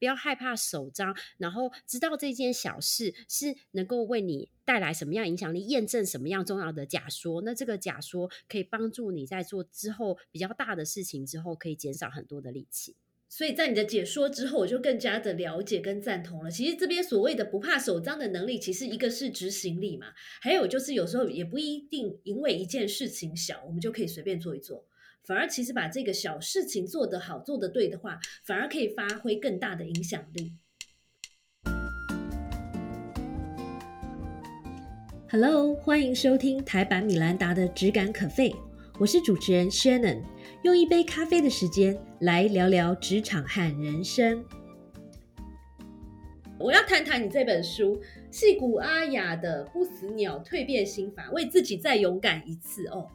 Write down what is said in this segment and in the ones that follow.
不要害怕手脏，然后知道这件小事是能够为你带来什么样影响力，验证什么样重要的假说。那这个假说可以帮助你在做之后比较大的事情之后，可以减少很多的力气。所以在你的解说之后，我就更加的了解跟赞同了。其实这边所谓的不怕手脏的能力，其实一个是执行力嘛，还有就是有时候也不一定因为一件事情小，我们就可以随便做一做，反而其实把这个小事情做得好、做得对的话，反而可以发挥更大的影响力。Hello，欢迎收听台版米兰达的质感可废，我是主持人 Shannon。用一杯咖啡的时间来聊聊职场和人生。我要谈谈你这本书《戏骨阿雅的不死鸟蜕变心法》，为自己再勇敢一次哦。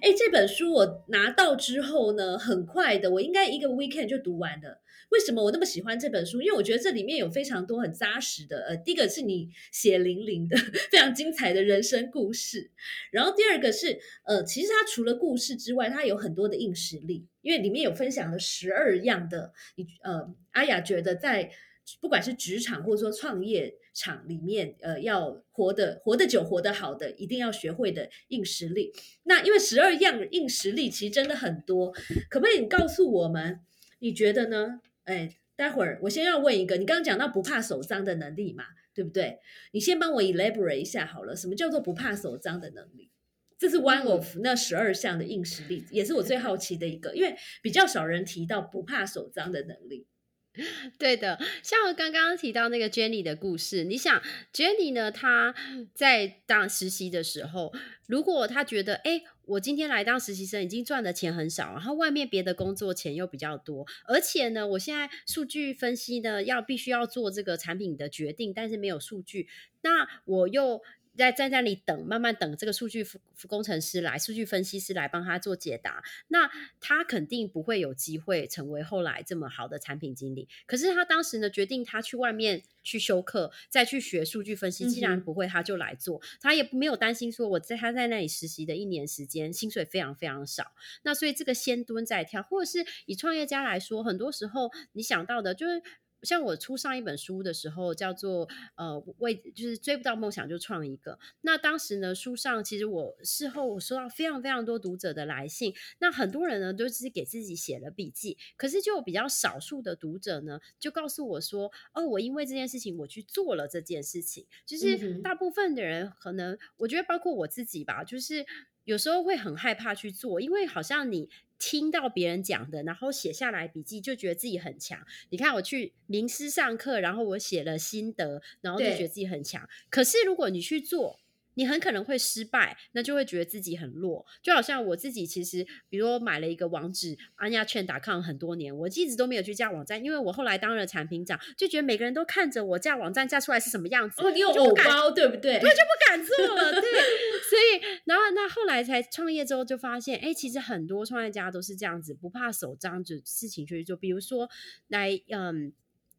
哎，这本书我拿到之后呢，很快的，我应该一个 weekend 就读完了。为什么我那么喜欢这本书？因为我觉得这里面有非常多很扎实的，呃，第一个是你血淋淋的、非常精彩的人生故事，然后第二个是，呃，其实它除了故事之外，它有很多的硬实力，因为里面有分享了十二样的，你呃，阿雅觉得在不管是职场或者说创业场里面，呃，要活得活得久、活得好的，一定要学会的硬实力。那因为十二样硬实力其实真的很多，可不可以你告诉我们，你觉得呢？哎，待会儿我先要问一个，你刚刚讲到不怕手脏的能力嘛，对不对？你先帮我 elaborate 一下好了，什么叫做不怕手脏的能力？这是 one of 那十二项的硬实力，也是我最好奇的一个，因为比较少人提到不怕手脏的能力。对的，像刚刚提到那个 Jenny 的故事，你想 Jenny 呢？她在当实习的时候，如果她觉得，哎，我今天来当实习生，已经赚的钱很少，然后外面别的工作钱又比较多，而且呢，我现在数据分析呢，要必须要做这个产品的决定，但是没有数据，那我又。在在那里等，慢慢等这个数据工程师来，数据分析师来帮他做解答。那他肯定不会有机会成为后来这么好的产品经理。可是他当时呢，决定他去外面去修课，再去学数据分析。既然不会，他就来做。他也没有担心说我在他在那里实习的一年时间，薪水非常非常少。那所以这个先蹲再跳，或者是以创业家来说，很多时候你想到的就是。像我出上一本书的时候，叫做呃为就是追不到梦想就创一个。那当时呢，书上其实我事后我收到非常非常多读者的来信，那很多人呢都是给自己写了笔记，可是就比较少数的读者呢就告诉我说，哦，我因为这件事情我去做了这件事情。就是大部分的人可能，我觉得包括我自己吧，就是有时候会很害怕去做，因为好像你。听到别人讲的，然后写下来笔记，就觉得自己很强。你看，我去名师上课，然后我写了心得，然后就觉得自己很强。可是如果你去做，你很可能会失败，那就会觉得自己很弱。就好像我自己，其实比如买了一个网址，安亚券打抗很多年，我一直都没有去架网站，因为我后来当了产品长，就觉得每个人都看着我架网站架出来是什么样子，哦，你有偶包对不对？对，就不敢做了。对，所以然后那后来才创业之后就发现，哎，其实很多创业家都是这样子，不怕手脏，就事情去做。比如说来，嗯。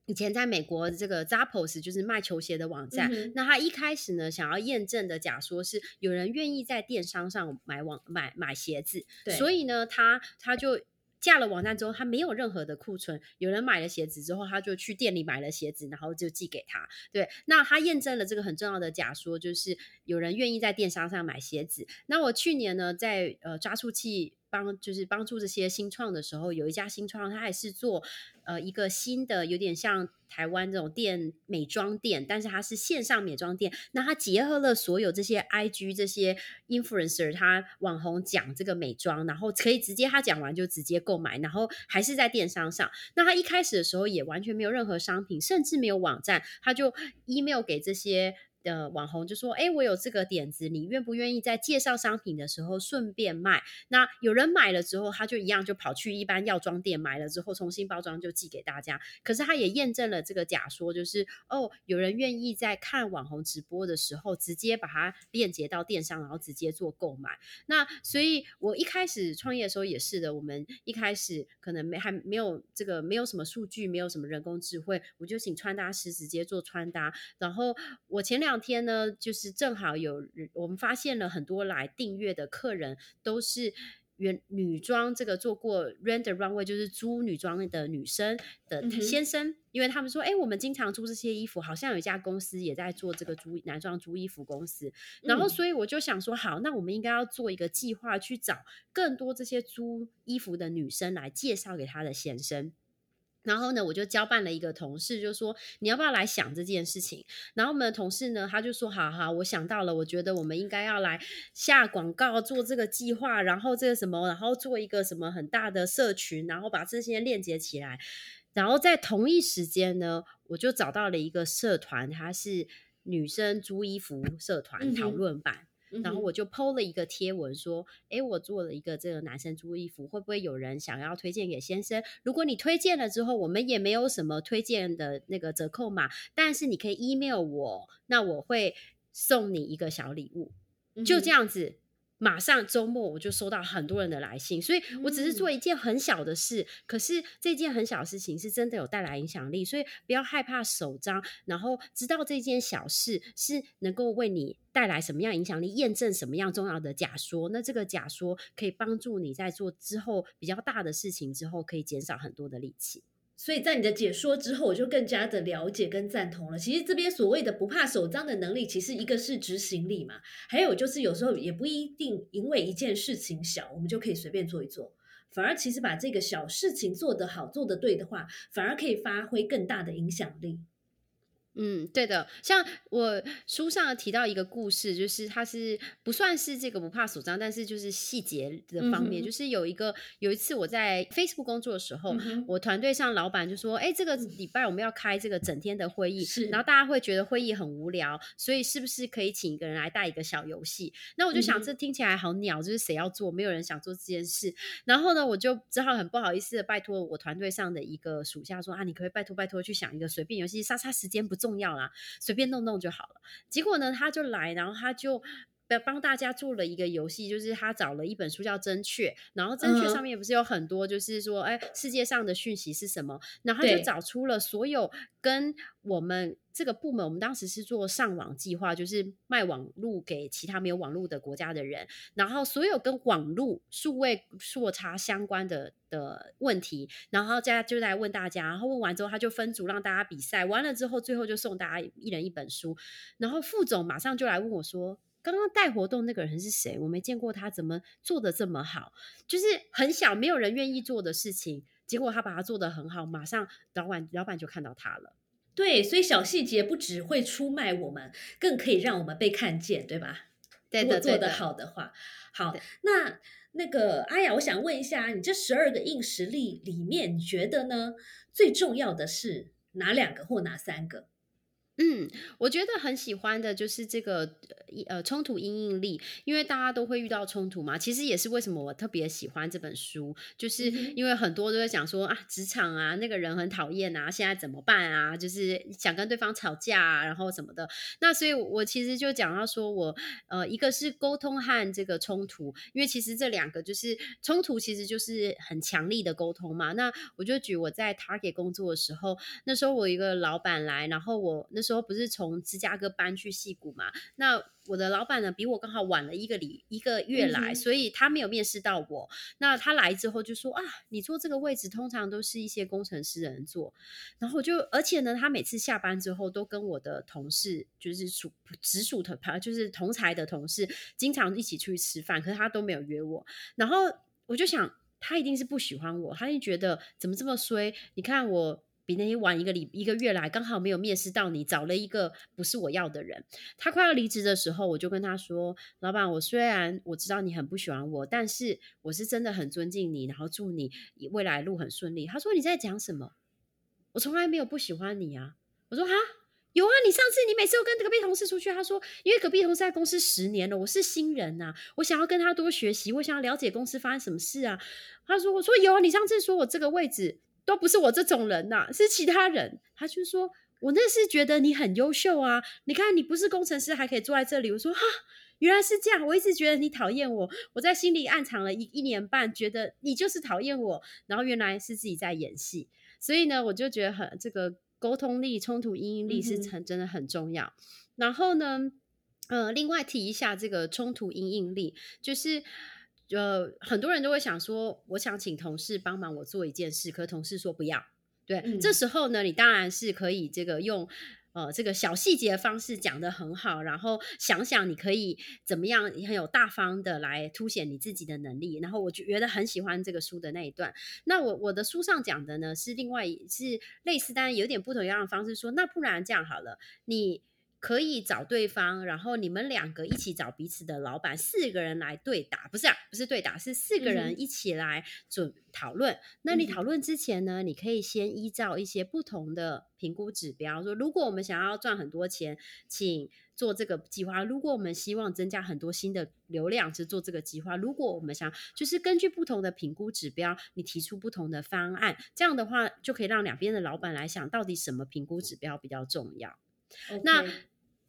以前在美国，这个 Zappos 就是卖球鞋的网站。那他一开始呢，想要验证的假说是有人愿意在电商上买网买买鞋子，所以呢，他他就架了网站之后，他没有任何的库存。有人买了鞋子之后，他就去店里买了鞋子，然后就寄给他。对，那他验证了这个很重要的假说，就是有人愿意在电商上买鞋子。那我去年呢，在呃抓出器。帮就是帮助这些新创的时候，有一家新创，它还是做呃一个新的，有点像台湾这种店美妆店，但是它是线上美妆店。那它结合了所有这些 IG 这些 influencer，他网红讲这个美妆，然后可以直接他讲完就直接购买，然后还是在电商上。那他一开始的时候也完全没有任何商品，甚至没有网站，他就 email 给这些。的网红就说：“哎，我有这个点子，你愿不愿意在介绍商品的时候顺便卖？那有人买了之后，他就一样就跑去一般药妆店买了之后，重新包装就寄给大家。可是他也验证了这个假说，就是哦，有人愿意在看网红直播的时候，直接把它链接到电商，然后直接做购买。那所以，我一开始创业的时候也是的。我们一开始可能没还没有这个没有什么数据，没有什么人工智慧，我就请穿搭师直接做穿搭。然后我前两。天呢，就是正好有我们发现了很多来订阅的客人都是原女装这个做过 render runway 就是租女装的女生的先生，因为他们说，哎、我们经常租这些衣服，好像有一家公司也在做这个租男装租衣服公司，然后嗯。所以我就想说，好，那我们应该要做一个计划，去找更多这些租衣服的女生来介绍给她的先生。然后呢，我就交办了一个同事，就说你要不要来想这件事情？然后我们的同事呢，他就说好好，我想到了，我觉得我们应该要来下广告做这个计划，然后这个什么，然后做一个什么很大的社群，然后把这些链接起来。然后在同一时间呢，我就找到了一个社团，它是女生租衣服社团讨论版。然后我就 PO 了一个贴文说，诶，我做了一个这个男生租衣服，会不会有人想要推荐给先生？如果你推荐了之后，我们也没有什么推荐的那个折扣码，但是你可以 email 我，那我会送你一个小礼物。就这样，样子，马上周末我就收到很多人的来信，所以我只是做一件很小的事，可是这件很小的事情是真的有带来影响力，所以不要害怕首张，然后知道这件小事是能够为你带来什么样影响力，验证什么样重要的假说，那这个假说可以帮助你在做之后比较大的事情之后，可以减少很多的力气。所以在你的解说之后，我就更加的了解跟赞同了。其实这边所谓的不怕手脏的能力，其实一个是执行力嘛，还有就是有时候也不一定因为一件事情小，我们就可以随便做一做。反而其实把这个小事情做得好、做得对的话，反而可以发挥更大的影响力。嗯，对的，像我书上提到一个故事，就是它是不算是这个不怕手脏，但是就是细节的方面，嗯就是有一个有一次我在 Facebook 工作的时候，嗯我团队上老板就说，哎，这个礼拜我们要开这个整天的会议，是然后大家会觉得会议很无聊，所以是不是可以请一个人来带一个小游戏？那我就想，嗯这听起来好鸟，就是谁要做？没有人想做这件事。然后呢，我就只好很不好意思的拜托我团队上的一个属下说啊，你可以拜托拜托去想一个随便游戏，杀杀时间不重要啦，随便弄弄就好了。结果呢，他就来，然后他就。帮帮大家做了一个游戏，就是他找了一本书叫《真确》，然后《真确上面不是有很多，就是说，哎，世界上的讯息是什么？然后他就找出了所有跟我们这个部门，我们当时是做上网计划，就是卖网路给其他没有网络的国家的人，然后所有跟网络数位落差相关的的问题，然后大家就来问大家，然后问完之后他就分组让大家比赛，完了之后最后就送大家一人一本书，然后副总马上就来问我说。刚刚带活动那个人是谁？我没见过他，怎么做的这么好？就是很小，没有人愿意做的事情，结果他把它做得很好，马上老板老板就看到他了。对，所以小细节不只会出卖我们，更可以让我们被看见，对吧？对的，如果做的。好的话，好，那那个阿雅，我想问一下，你这十二个硬实力里面，你觉得呢？最重要的是哪两个或哪三个？嗯，我觉得很喜欢的就是这个呃呃冲突因应力，因为大家都会遇到冲突嘛。其实也是为什么我特别喜欢这本书，就是因为很多都在讲说啊，职场啊那个人很讨厌啊，现在怎么办啊？就是想跟对方吵架啊，然后什么的。那所以我其实就讲到说我呃一个是沟通和这个冲突，因为其实这两个就是冲突，其实就是很强力的沟通嘛。那我就举我在 Target 工作的时候，那时候我一个老板来，然后我那时候不是从芝加哥搬去戏谷嘛，那我的老板呢比我刚好晚了一个礼一个月来，嗯所以他没有面试到我。那他来之后就说啊，你坐这个位置通常都是一些工程师人坐，然后我就而且呢，他每次下班之后都跟我的同事就是属直属的就是同才的同事，经常一起出去吃饭，可是他都没有约我，然后我就想。他一定是不喜欢我，他就觉得怎么这么衰？你看我比那些晚一个礼一个月来，刚好没有面试到你，找了一个不是我要的人。他快要离职的时候，我就跟他说：“老板，我虽然我知道你很不喜欢我，但是我是真的很尊敬你，然后祝你未来路很顺利。”他说：“你在讲什么？我从来没有不喜欢你啊！”我说：“哈。”有啊，你上次你每次都跟隔壁同事出去，他说因为隔壁同事在公司十年了，我是新人呐、我想要跟他多学习，我想要了解公司发生什么事啊。他说我说有啊，你上次说我这个位置都不是我这种人呐、是其他人。他就说我那是觉得你很优秀啊，你看你不是工程师还可以坐在这里。我说哈，原来是这样，我一直觉得你讨厌我，我在心里暗藏了一一年半，觉得你就是讨厌我，然后原来是自己在演戏。所以呢，我就觉得很这个。沟通力、冲突应应力是很真的很重要。然后呢，呃，另外提一下这个冲突应应力，就是呃，很多人都会想说，我想请同事帮忙我做一件事，可同事说不要。对，嗯这时候呢，你当然是可以这个用呃这个小细节的方式讲得很好，然后想想你可以怎么样很有大方的来凸显你自己的能力。然后我就觉得很喜欢这个书的那一段。那我我的书上讲的呢是另外是类似，但是有点不同样的方式说，那不然这样好了，你。可以找对方，然后你们两个一起找彼此的老板，四个人来对打，不是啊，不是对打，是四个嗯人一起来准讨论。那你嗯讨论之前呢，你可以先依照一些不同的评估指标，说如果我们想要赚很多钱，请做这个计划；如果我们希望增加很多新的流量，是做这个计划；如果我们想就是根据不同的评估指标，你提出不同的方案，这样的话就可以让两边的老板来想到底什么评估指标比较重要。那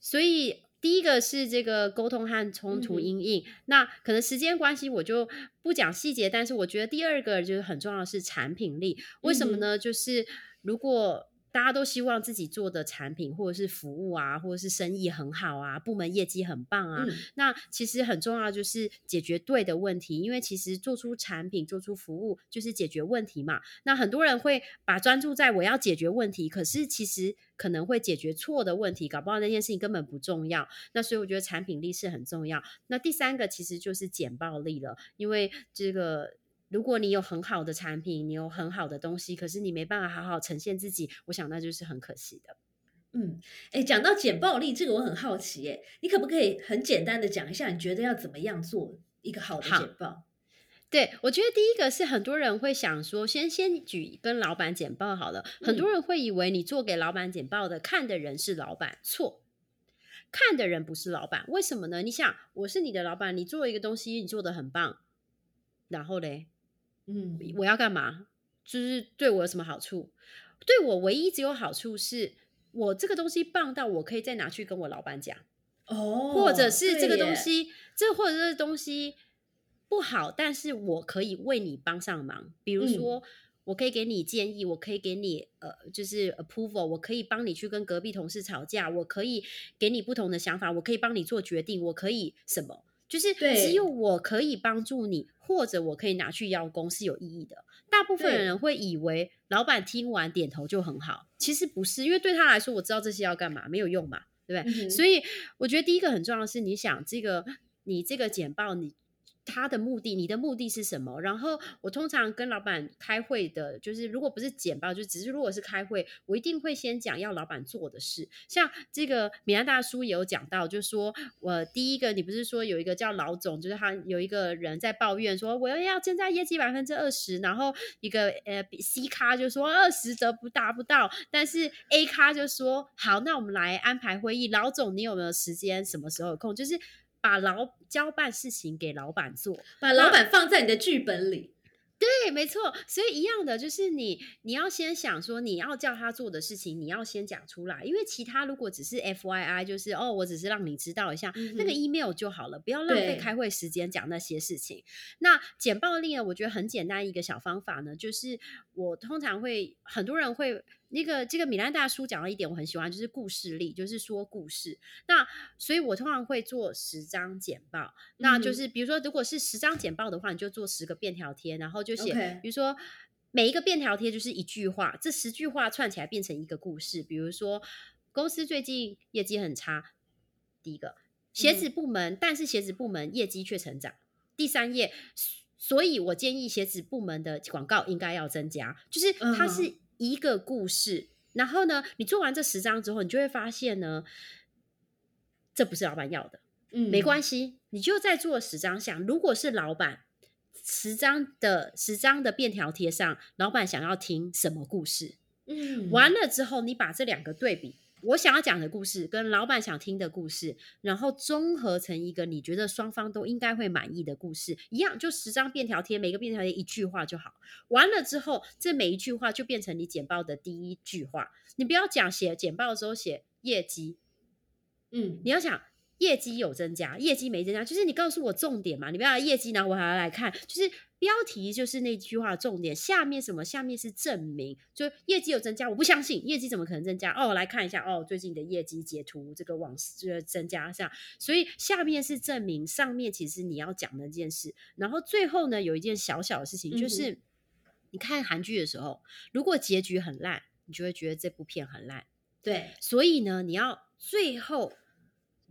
所以第一个是这个沟通和冲突嗯哼因应，那可能时间关系我就不讲细节，但是我觉得第二个就是很重要的是产品力。为什么嗯呢？就是如果大家都希望自己做的产品或者是服务啊，或者是生意很好啊，部门业绩很棒啊，嗯那其实很重要就是解决对的问题，因为其实做出产品、做出服务就是解决问题嘛。那很多人会把专注在我要解决问题，可是其实可能会解决错的问题，搞不好那件事情根本不重要。那所以我觉得产品力是很重要。那第三个其实就是简报力了，因为这个。如果你有很好的产品，你有很好的东西，可是你没办法好好呈现自己，我想那就是很可惜的。嗯，哎，讲到简报力这个，我很好奇，哎，你可不可以很简单的讲一下，你觉得要怎么样做一个好的好简报？对，我觉得第一个是很多人会想说，先先举跟老板简报好了。很多人会以为你做给老板简报的，看的人是老板，错，看的人不是老板。为什么呢？你想，我是你的老板，你做一个东西，你做的很棒，然后嘞，嗯我要干嘛？就是对我有什么好处？对我唯一只有好处是我这个东西棒到我可以再拿去跟我老板讲。哦，或者是这个，东西，这或者是东西不好，但是我可以为你帮上忙。比如嗯说，我可以给你建议，我可以给你呃，就是 approval，我可以帮你去跟隔壁同事吵架，我可以给你不同的想法，我可以帮你做决定，我可以什么？就是只有我可以帮助你，或者我可以拿去邀功是有意义的。大部分对人会以为老板听完点头就很好，其实不是，因为对他来说，我知道这些要干嘛，没有用嘛，对不对？嗯所以我觉得第一个很重要的是，你想这个你这个简报你。他的目的，你的目的是什么？然后我通常跟老板开会的，就是如果不是简报，就只是如果是开会，我一定会先讲要老板做的事。像这个米兰大叔也有讲到，就是说我第一个，你不是说有一个叫老总，就是他有一个人在抱怨说我要增加业绩百分之二十，然后一个呃 C 咖就说二十得不达不到，但是 A 咖就说好，那我们来安排会议。老总，你有没有时间？什么时候有空？就是把老交办事情给老板做。把老板放在你的剧本里。对，没错，所以一样的，就是你你要先想说你要叫他做的事情，你要先讲出来，因为其他如果只是 F Y I，就是哦，我只是让你知道一下，那个 email 就好了，不要浪费对开会时间讲那些事情。那简报力呢，我觉得很简单一个小方法呢，就是我通常会很多人会那个这个米兰大叔讲了一点我很喜欢，就是故事力，就是说故事。那所以我通常会做十张简报，那就是比如说如果是十张简报的话，你就做十个便条贴，然后就写比如说每一个便条贴就是一句话，这十句话串起来变成一个故事。比如说公司最近业绩很差，第一个。鞋子部门，但是鞋子部门业绩却成长。第三页，所以我建议鞋子部门的广告应该要增加，就是它是嗯一个故事。然后呢，你做完这十张之后，你就会发现呢，这不是老板要的。嗯没关系，你就再做十张想，如果是老板，十张的十张的便条贴上，老板想要听什么故事？嗯完了之后，你把这两个对比，我想要讲的故事跟老板想听的故事，然后综合成一个你觉得双方都应该会满意的故事，一样就十张便条贴，每个便条贴一句话就好。完了之后，这每一句话就变成你简报的第一句话。你不要讲写简报的时候写业绩，嗯你要想业绩有增加，业绩没增加，就是你告诉我重点嘛，你不要业绩，然后我还要来看，就是标题就是那句话重点，下面什么？下面是证明，就业绩有增加，我不相信业绩怎么可能增加？哦，来看一下，哦，最近的业绩截图，这个往这个增加这样，所以下面是证明，上面其实你要讲的一件事，然后最后呢，有一件小小的事情，就是你看韩剧的时候，如果结局很烂，你就会觉得这部片很烂，对，所以呢，你要最后。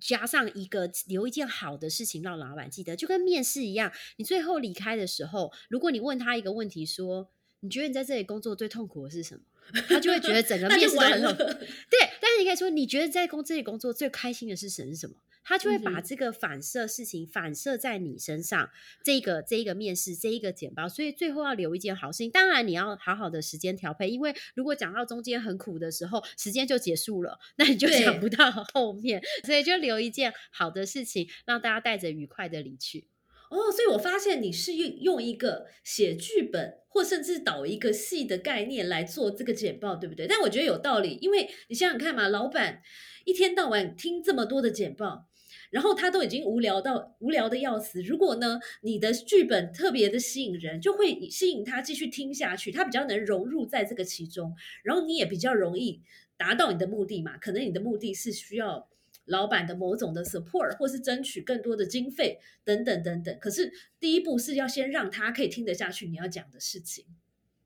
加上一个留一件好的事情让老板记得，就跟面试一样。你最后离开的时候，如果你问他一个问题，说你觉得你在这里工作最痛苦的是什么？他就会觉得整个 面试都很痛苦。对，但是你可以说你觉得在工这里工作最开心的事情是什么？他就会把这个反射事情反射在你身上，这个这一个面试，这一个简报，所以最后要留一件好事情。当然你要好好的时间调配，因为如果讲到中间很苦的时候，时间就结束了，那你就想不到后面，所以就留一件好的事情，让大家带着愉快的离去。哦，所以我发现你是用用一个写剧本或甚至导一个戏的概念来做这个简报，对不对？但我觉得有道理，因为你想想看嘛，老板一天到晚听这么多的简报。然后他都已经无聊到无聊的要死。如果呢，你的剧本特别的吸引人，就会吸引他继续听下去，他比较能融入在这个其中，然后你也比较容易达到你的目的嘛。可能你的目的是需要老板的某种的 support，或是争取更多的经费等等等等。可是第一步是要先让他可以听得下去你要讲的事情。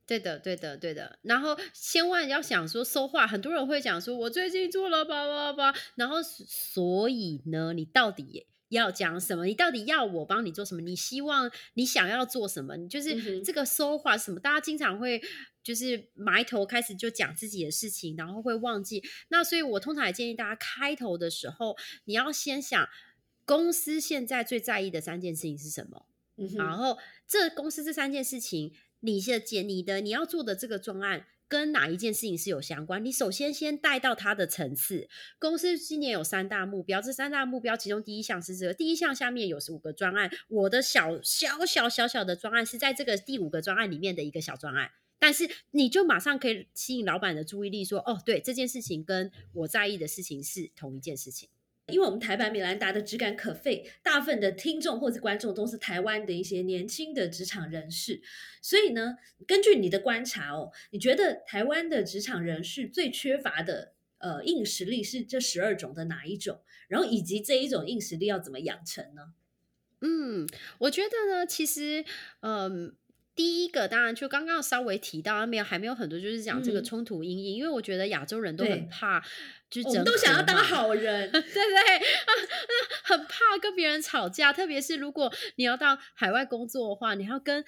对的，对的，对的。然后千万要想说说话，很多人会讲说，我最近做了吧吧吧。然后所以呢，你到底要讲什么？你到底要我帮你做什么？你希望你想要做什么？你就是这个说话什么？大家经常会就是埋头开始就讲自己的事情，然后会忘记。那所以我通常也建议大家开头的时候，你要先想公司现在最在意的三件事情是什么。然后这公司这三件事情。你是解你的你要做的这个专案跟哪一件事情是有相关？你首先先带到它的层次。公司今年有三大目标，这三大目标其中第一项是这个，第一项下面有十五个专案。我的小小小小小的专案是在这个第五个专案里面的一个小专案，但是你就马上可以吸引老板的注意力，说哦，对，这件事情跟我在意的事情是同一件事情。因为我们台版米兰达的质感可废，大部分的听众或者观众都是台湾的一些年轻的职场人士，所以呢，根据你的观察哦，你觉得台湾的职场人士最缺乏的呃硬实力是这十二种的哪一种？然后以及这一种硬实力要怎么养成呢？嗯，我觉得呢，其实嗯。第一个当然就刚刚稍微提到，没有还没有很多，就是讲这个冲突阴影，因为我觉得亚洲人都很怕，就都想要当好 人，对不对？很怕跟别人吵架，特别是如果你要到海外工作的话，你要跟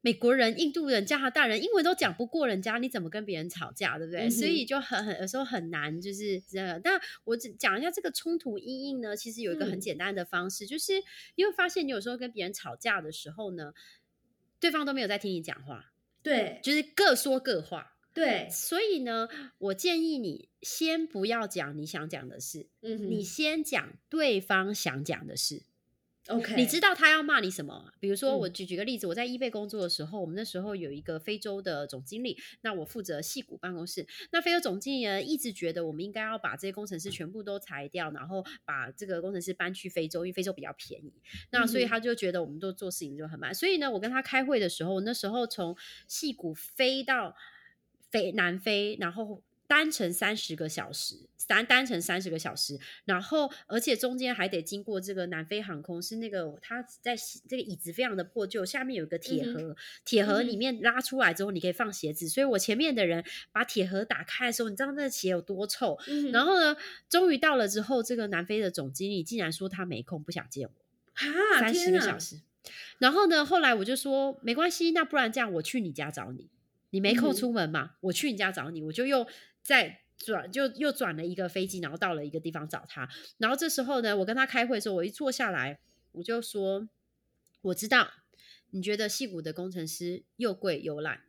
美国人、印度人、加拿大人，英文都讲不过人家，你怎么跟别人吵架，对不对？所以就很很有时候很难，就是这样。但我只讲一下这个冲突阴影呢，其实有一个很简单的方式，就是你会发现，你有时候跟别人吵架的时候呢。对方都没有在听你讲话，对，就是各说各话，对。所以呢，我建议你先不要讲你想讲的事，嗯，你先讲对方想讲的事。OK，你知道他要骂你什么？比如说，我举举个例子，我在易贝工作的时候，我们那时候有一个非洲的总经理，那我负责戏谷办公室。那非洲总经理呢，一直觉得我们应该要把这些工程师全部都裁掉，然后把这个工程师搬去非洲，因为非洲比较便宜。那所以他就觉得我们都做事情就很慢。所以呢，我跟他开会的时候，那时候从戏谷飞到飞南非，然后。单程三十个小时，单单程三十个小时，然后而且中间还得经过这个南非航空，是那个它在这个椅子非常的破旧，下面有一个铁盒，铁盒里面拉出来之后你可以放鞋子，所以我前面的人把铁盒打开的时候，你知道那鞋有多臭。然后呢，终于到了之后，这个南非的总经理竟然说他没空，不想见我。啊，三十个小时。然后呢，后来我就说没关系，那不然这样，我去你家找你，你没空出门嘛，我去你家找你，我就用。再转就又转了一个飞机，然后到了一个地方找他。然后这时候呢，我跟他开会的时候，我一坐下来，我就说：“我知道你觉得戏骨的工程师又贵又烂。”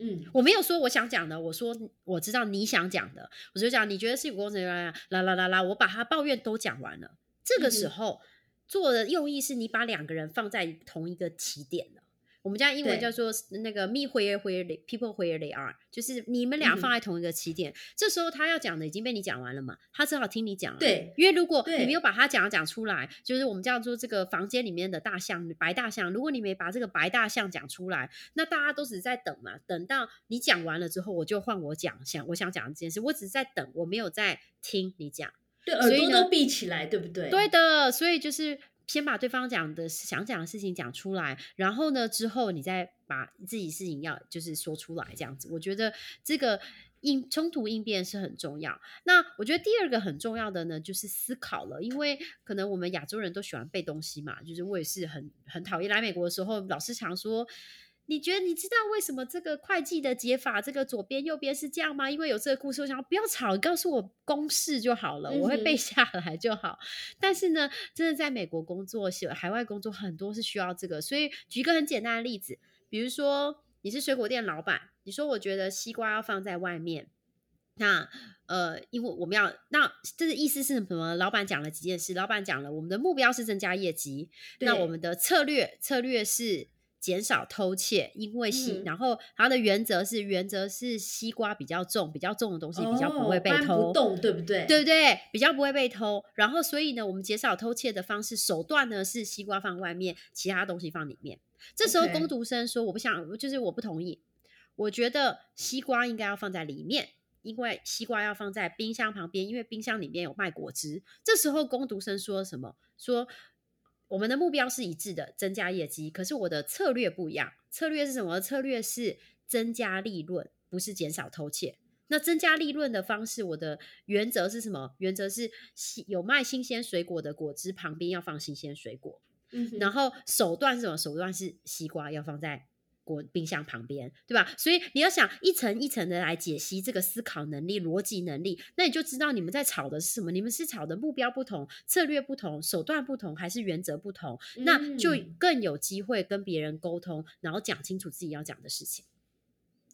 嗯，我没有说我想讲的，我说我知道你想讲的，我就讲你觉得戏骨工程师啦啦啦啦，我把他抱怨都讲完了。这个时候做的用意是你把两个人放在同一个起点了。我们家英文叫做那个 me where where they people where they are，就是你们俩放在同一个起点。这时候他要讲的已经被你讲完了嘛，他只好听你讲了。对因为如果你没有把他讲讲出来，就是我们叫做这个房间里面的大象白大象，如果你没把这个白大象讲出来，那大家都只是在等嘛，等到你讲完了之后，我就换我讲想我想讲的这件事，我只是在等，我没有在听你讲。对，耳朵都闭起来，对不对？对的，所以就是先把对方讲的想讲的事情讲出来，然后呢，之后你再把自己事情要就是说出来，这样子，我觉得这个应冲突应变是很重要。那我觉得第二个很重要的呢，就是思考了，因为可能我们亚洲人都喜欢背东西嘛，就是我也是很很讨厌来美国的时候，老师常说。你觉得你知道为什么这个会计的解法，这个左边右边是这样吗？因为有这个故事，我想不要吵，你告诉我公式就好了，我会背下来就好。但是呢，真的在美国工作、写海外工作，很多是需要这个。所以举一个很简单的例子，比如说你是水果店老板，你说我觉得西瓜要放在外面，那呃，因为我们要那这个意思是什么？老板讲了几件事，老板讲了我们的目标是增加业绩，那我们的策略策略是。减少偷窃，因为西，嗯然后它的原则是原则是西瓜比较重，比较重的东西比较不会被偷，不动，对不对？对不对？比较不会被偷。然后，所以呢，我们减少偷窃的方式手段呢是西瓜放外面，其他东西放里面。这时候工读生说：“我不想，就是我不同意。我觉得西瓜应该要放在里面，因为西瓜要放在冰箱旁边，因为冰箱里面有卖果汁。”这时候工读生说什么？说我们的目标是一致的，增加业绩，可是我的策略不一样。策略是什么？策略是增加利润，不是减少偷窃。那增加利润的方式，我的原则是什么？原则是新有卖新鲜水果的果汁旁边要放新鲜水果，嗯，然后手段是什么？手段是西瓜要放在果冰箱旁边，对吧？所以你要想一层一层的来解析这个思考能力、逻辑能力，那你就知道你们在吵的是什么。你们是吵的目标不同、策略不同、手段不同，还是原则不同？那就嗯更有机会跟别人沟通，然后讲清楚自己要讲的事情。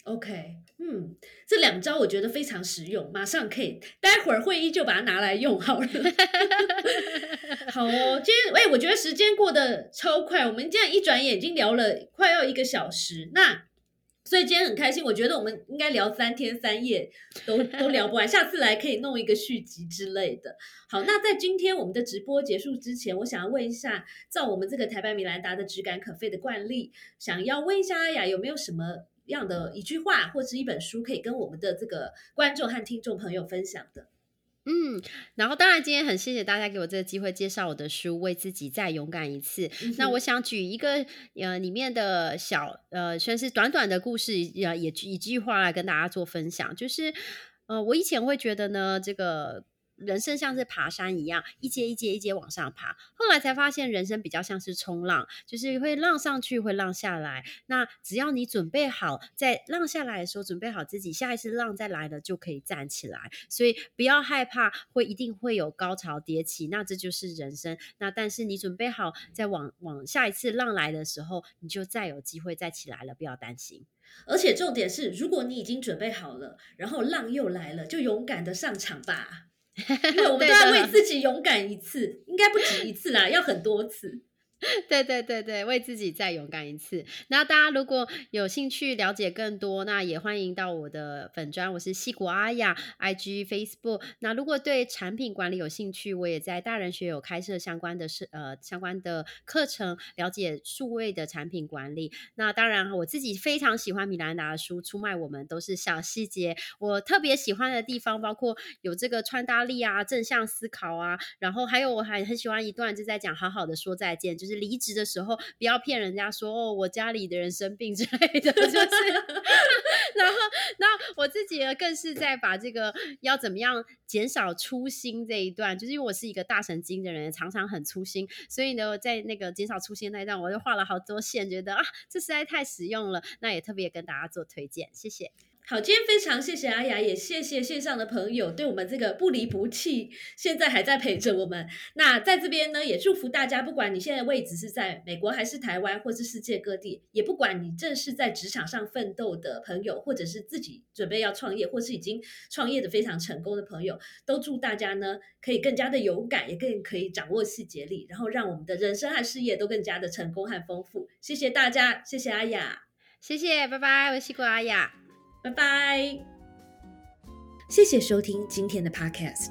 OK，嗯，这两招我觉得非常实用，马上可以，待会儿会议就把它拿来用好了。好哦，今天哎，我觉得时间过得超快，我们这样一转眼已经聊了快要一个小时，那所以今天很开心，我觉得我们应该聊三天三夜都都聊不完，下次来可以弄一个续集之类的。好，那在今天我们的直播结束之前，我想要问一下，照我们这个台版米兰达的质感可废的惯例，想要问一下阿雅有没有什么样的一句话或是一本书可以跟我们的这个观众和听众朋友分享的？嗯，然后当然今天很谢谢大家给我这个机会介绍我的书《为自己再勇敢一次》。那我想举一个呃里面的小呃算是短短的故事，也也一句话来跟大家做分享，就是呃我以前会觉得呢，这个人生像是爬山一样，一阶一阶一阶往上爬，后来才发现人生比较像是冲浪，就是会浪上去，会浪下来。那只要你准备好，在浪下来的时候准备好自己，下一次浪再来了就可以站起来。所以不要害怕，会一定会有高潮迭起，那这就是人生。那但是你准备好，在往往下一次浪来的时候，你就再有机会再起来了，不要担心。而且重点是，如果你已经准备好了，然后浪又来了，就勇敢的上场吧。因为我们都对要为自己勇敢一次，应该不止一次啦，要很多次。对对对对，为自己再勇敢一次。那大家如果有兴趣了解更多，那也欢迎到我的粉专，我是西谷阿雅，IG、Facebook。那如果对产品管理有兴趣，我也在大人学有开设相关的是呃相关的课程，了解数位的产品管理。那当然，我自己非常喜欢米兰达的书，出卖我们都是小细节。我特别喜欢的地方包括有这个穿搭力啊、正向思考啊，然后还有我还很喜欢一段就在讲好好的说再见，就是离职的时候不要骗人家说哦我家里的人生病 之类的，就是 然后那我自己呢更是在把这个要怎么样减少粗心这一段，就是因为我是一个大神经的人，常常很粗心，所以呢在那个减少粗心那一段，我就画了好多线，觉得啊这实在太实用了，那也特别跟大家做推荐，谢谢。好，今天非常谢谢阿雅，也谢谢线上的朋友对我们这个不离不弃，现在还在陪着我们。那在这边呢，也祝福大家，不管你现在位置是在美国还是台湾，或是世界各地，也不管你正是在职场上奋斗的朋友，或者是自己准备要创业，或是已经创业的非常成功的朋友，都祝大家呢可以更加的勇敢，也更可以掌握细节力，然后让我们的人生和事业都更加的成功和丰富。谢谢大家，谢谢阿雅，谢谢，拜拜，我是西瓜阿雅。拜拜！谢谢收听今天的 Podcast，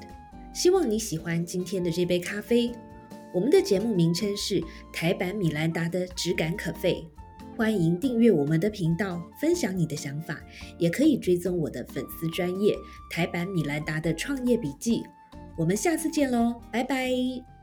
希望你喜欢今天的这杯咖啡。我们的节目名称是台版米兰达的质感可废，欢迎订阅我们的频道，分享你的想法，也可以追踪我的粉丝专业台版米兰达的创业笔记。我们下次见喽，拜拜！